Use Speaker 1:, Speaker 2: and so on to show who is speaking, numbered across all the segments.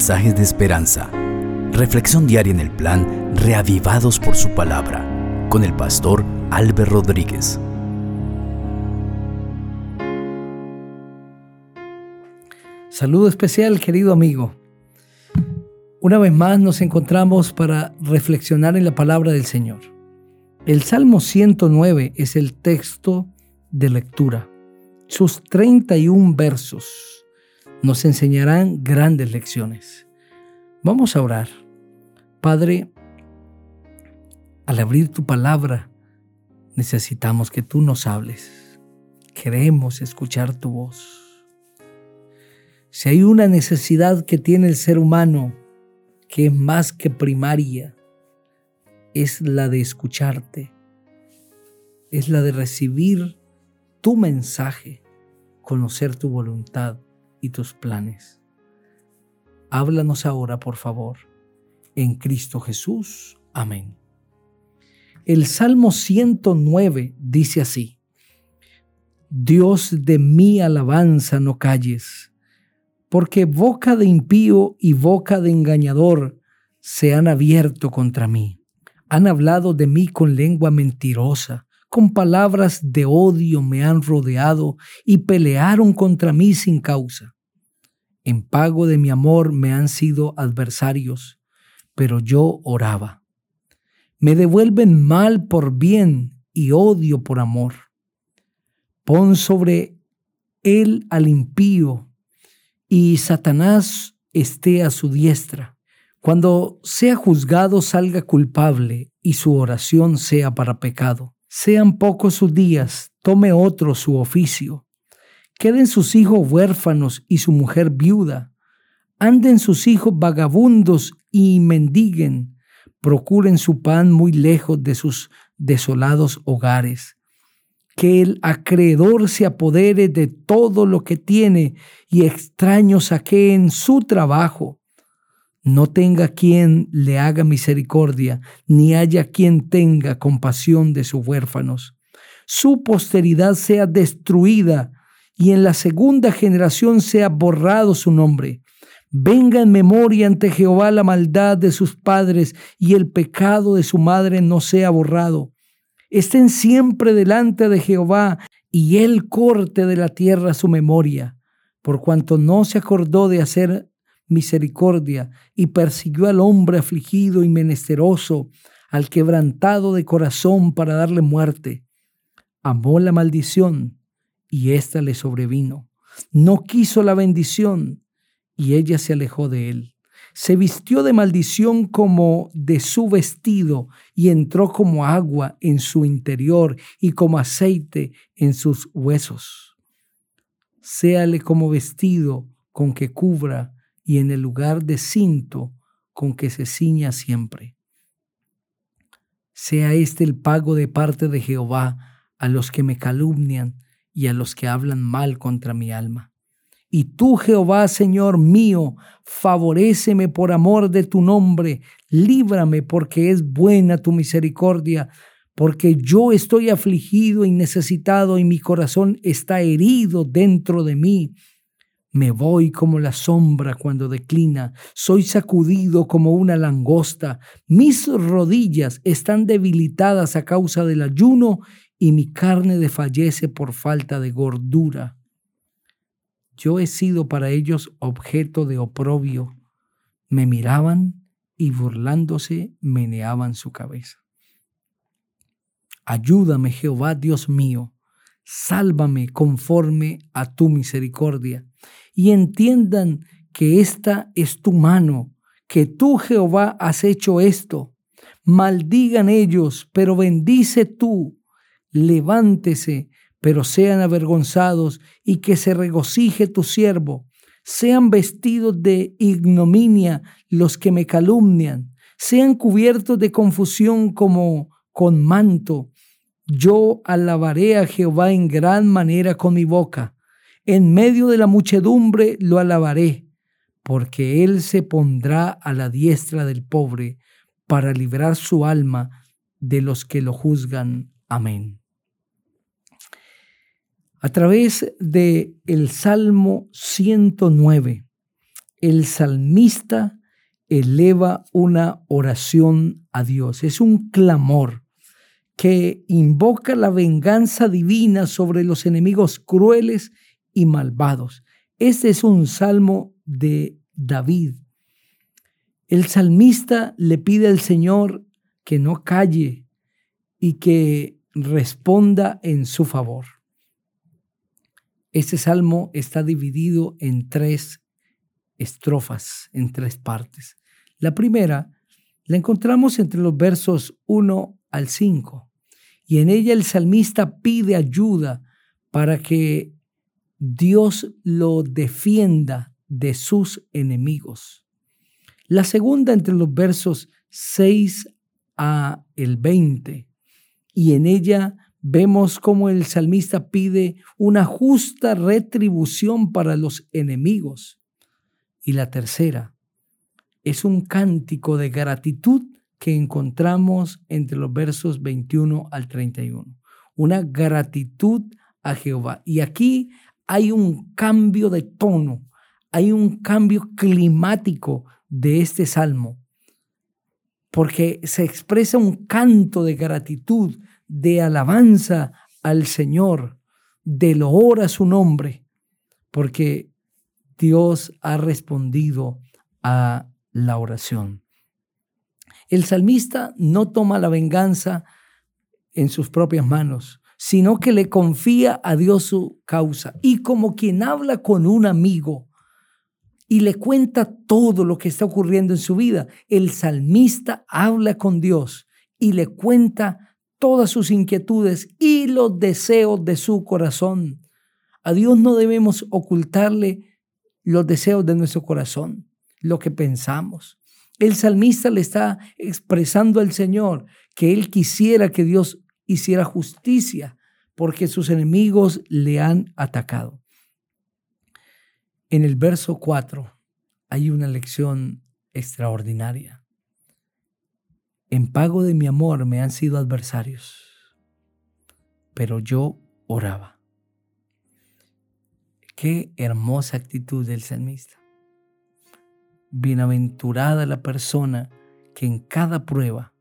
Speaker 1: mensajes de esperanza. Reflexión diaria en el plan Reavivados por su palabra con el pastor Álvaro Rodríguez.
Speaker 2: Saludo especial, querido amigo. Una vez más nos encontramos para reflexionar en la palabra del Señor. El Salmo 109 es el texto de lectura. Sus 31 versos nos enseñarán grandes lecciones. Vamos a orar. Padre, al abrir tu palabra, necesitamos que tú nos hables. Queremos escuchar tu voz. Si hay una necesidad que tiene el ser humano, que es más que primaria, es la de escucharte, es la de recibir tu mensaje, conocer tu voluntad y tus planes. Háblanos ahora, por favor, en Cristo Jesús. Amén. El Salmo 109 dice así, Dios de mi alabanza no calles, porque boca de impío y boca de engañador se han abierto contra mí. Han hablado de mí con lengua mentirosa con palabras de odio me han rodeado y pelearon contra mí sin causa. En pago de mi amor me han sido adversarios, pero yo oraba. Me devuelven mal por bien y odio por amor. Pon sobre él al impío y Satanás esté a su diestra. Cuando sea juzgado salga culpable y su oración sea para pecado. Sean pocos sus días, tome otro su oficio. Queden sus hijos huérfanos y su mujer viuda. Anden sus hijos vagabundos y mendiguen. Procuren su pan muy lejos de sus desolados hogares. Que el acreedor se apodere de todo lo que tiene y extraños saqueen su trabajo no tenga quien le haga misericordia, ni haya quien tenga compasión de sus huérfanos. Su posteridad sea destruida y en la segunda generación sea borrado su nombre. Venga en memoria ante Jehová la maldad de sus padres y el pecado de su madre no sea borrado. Estén siempre delante de Jehová y él corte de la tierra su memoria, por cuanto no se acordó de hacer misericordia y persiguió al hombre afligido y menesteroso, al quebrantado de corazón para darle muerte. Amó la maldición y ésta le sobrevino. No quiso la bendición y ella se alejó de él. Se vistió de maldición como de su vestido y entró como agua en su interior y como aceite en sus huesos. Séale como vestido con que cubra y en el lugar de cinto con que se ciña siempre. Sea este el pago de parte de Jehová a los que me calumnian y a los que hablan mal contra mi alma. Y tú, Jehová, Señor mío, favoréceme por amor de tu nombre, líbrame porque es buena tu misericordia, porque yo estoy afligido y necesitado y mi corazón está herido dentro de mí. Me voy como la sombra cuando declina, soy sacudido como una langosta, mis rodillas están debilitadas a causa del ayuno y mi carne desfallece por falta de gordura. Yo he sido para ellos objeto de oprobio. Me miraban y burlándose meneaban su cabeza. Ayúdame, Jehová Dios mío, sálvame conforme a tu misericordia y entiendan que esta es tu mano, que tú Jehová has hecho esto. Maldigan ellos, pero bendice tú. Levántese, pero sean avergonzados y que se regocije tu siervo. Sean vestidos de ignominia los que me calumnian. Sean cubiertos de confusión como con manto. Yo alabaré a Jehová en gran manera con mi boca en medio de la muchedumbre lo alabaré, porque Él se pondrá a la diestra del pobre para librar su alma de los que lo juzgan. Amén. A través de el Salmo 109, el salmista eleva una oración a Dios. Es un clamor que invoca la venganza divina sobre los enemigos crueles y malvados. Este es un salmo de David. El salmista le pide al Señor que no calle y que responda en su favor. Este salmo está dividido en tres estrofas, en tres partes. La primera la encontramos entre los versos 1 al 5 y en ella el salmista pide ayuda para que Dios lo defienda de sus enemigos. La segunda entre los versos 6 a el 20 y en ella vemos cómo el salmista pide una justa retribución para los enemigos. Y la tercera es un cántico de gratitud que encontramos entre los versos 21 al 31. Una gratitud a Jehová. Y aquí hay un cambio de tono, hay un cambio climático de este salmo, porque se expresa un canto de gratitud, de alabanza al Señor, de loor a su nombre, porque Dios ha respondido a la oración. El salmista no toma la venganza en sus propias manos, sino que le confía a Dios su causa. Y como quien habla con un amigo y le cuenta todo lo que está ocurriendo en su vida, el salmista habla con Dios y le cuenta todas sus inquietudes y los deseos de su corazón. A Dios no debemos ocultarle los deseos de nuestro corazón, lo que pensamos. El salmista le está expresando al Señor que él quisiera que Dios hiciera justicia porque sus enemigos le han atacado. En el verso 4 hay una lección extraordinaria. En pago de mi amor me han sido adversarios, pero yo oraba. Qué hermosa actitud del salmista. Bienaventurada la persona que en cada prueba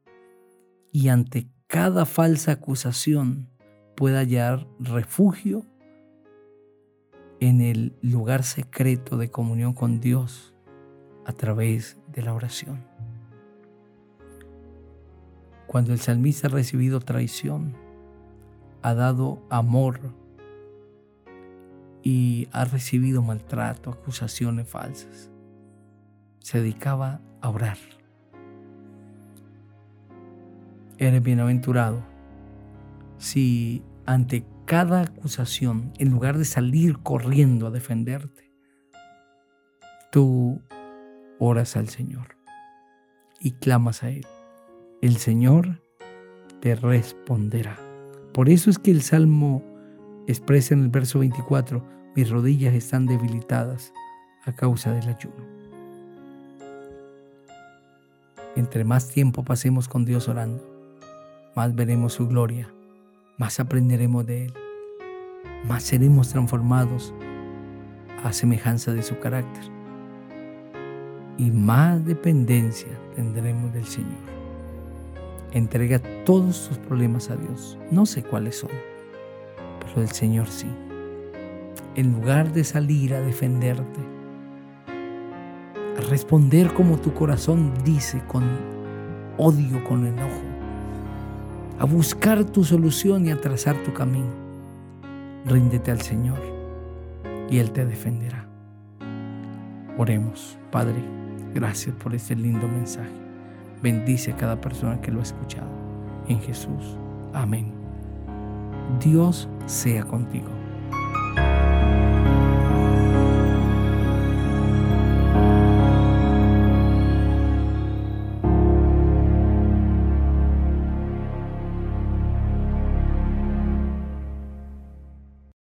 Speaker 2: y ante cada falsa acusación pueda hallar refugio en el lugar secreto de comunión con Dios a través de la oración. Cuando el salmista ha recibido traición, ha dado amor y ha recibido maltrato, acusaciones falsas se dedicaba a orar. Eres bienaventurado si ante cada acusación, en lugar de salir corriendo a defenderte, tú oras al Señor y clamas a Él. El Señor te responderá. Por eso es que el Salmo expresa en el verso 24, mis rodillas están debilitadas a causa del ayuno. Entre más tiempo pasemos con Dios orando, más veremos su gloria, más aprenderemos de Él, más seremos transformados a semejanza de su carácter y más dependencia tendremos del Señor. Entrega todos tus problemas a Dios. No sé cuáles son, pero el Señor sí. En lugar de salir a defenderte, responder como tu corazón dice, con odio, con enojo, a buscar tu solución y a trazar tu camino. Ríndete al Señor y Él te defenderá. Oremos, Padre, gracias por este lindo mensaje. Bendice a cada persona que lo ha escuchado. En Jesús. Amén. Dios sea contigo.